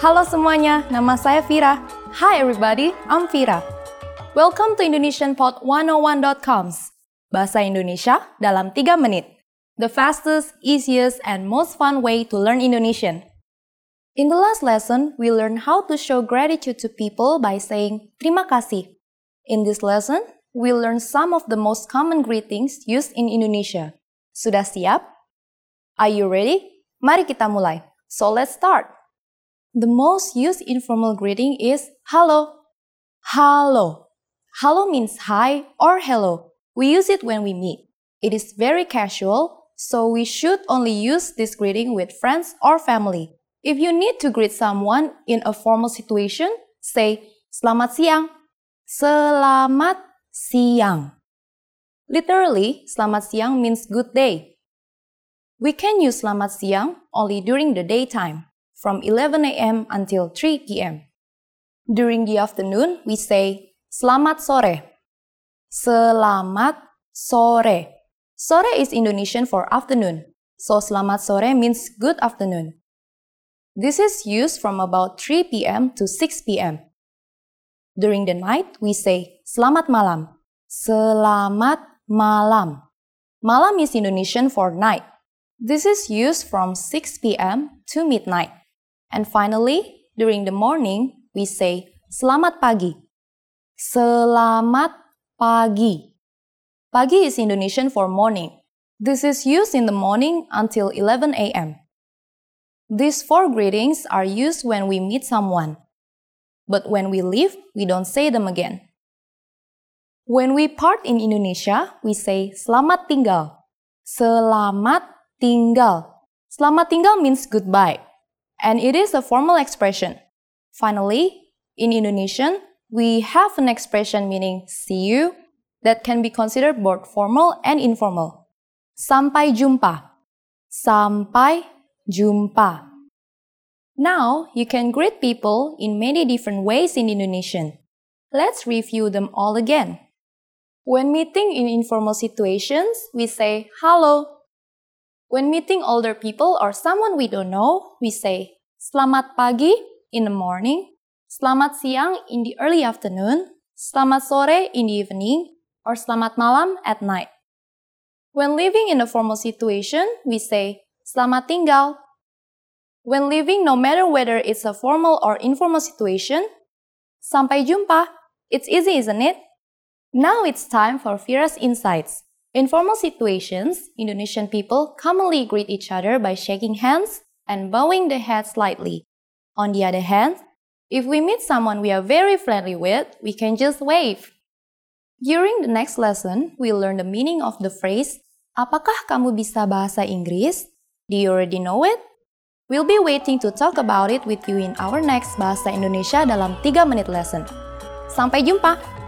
Halo semuanya, nama saya Vira. Hi everybody, I'm Vira. Welcome to Indonesian Pod 101.coms. Bahasa Indonesia dalam 3 menit. The fastest, easiest, and most fun way to learn Indonesian. In the last lesson, we learned how to show gratitude to people by saying terima kasih. In this lesson, we learn some of the most common greetings used in Indonesia. Sudah siap? Are you ready? Mari kita mulai. So let's start. The most used informal greeting is hello. Halo. Halo means hi or hello. We use it when we meet. It is very casual, so we should only use this greeting with friends or family. If you need to greet someone in a formal situation, say selamat siang. Selamat siang. Literally, selamat siang means good day. We can use selamat siang only during the daytime from 11 a.m. until 3 p.m. During the afternoon, we say selamat sore. Selamat sore. Sore is Indonesian for afternoon, so selamat sore means good afternoon. This is used from about 3 p.m. to 6 p.m. During the night, we say selamat malam. Selamat malam. Malam is Indonesian for night. This is used from 6 p.m. to midnight. And finally, during the morning, we say selamat pagi. Selamat pagi. Pagi is Indonesian for morning. This is used in the morning until 11 a.m. These four greetings are used when we meet someone. But when we leave, we don't say them again. When we part in Indonesia, we say selamat tinggal. Selamat tinggal. Selamat tinggal means goodbye and it is a formal expression. Finally, in Indonesian, we have an expression meaning see you that can be considered both formal and informal. Sampai jumpa. Sampai jumpa. Now, you can greet people in many different ways in Indonesian. Let's review them all again. When meeting in informal situations, we say halo when meeting older people or someone we don't know, we say selamat pagi in the morning, selamat siang in the early afternoon, selamat sore in the evening, or selamat malam at night. When living in a formal situation, we say selamat tinggal. When living, no matter whether it's a formal or informal situation, sampai jumpa. It's easy, isn't it? Now it's time for Vira's insights. In formal situations, Indonesian people commonly greet each other by shaking hands and bowing the head slightly. On the other hand, if we meet someone we are very friendly with, we can just wave. During the next lesson, we'll learn the meaning of the phrase, Apakah kamu bisa bahasa Inggris? Do you already know it? We'll be waiting to talk about it with you in our next Bahasa Indonesia dalam 3 menit lesson. Sampai jumpa!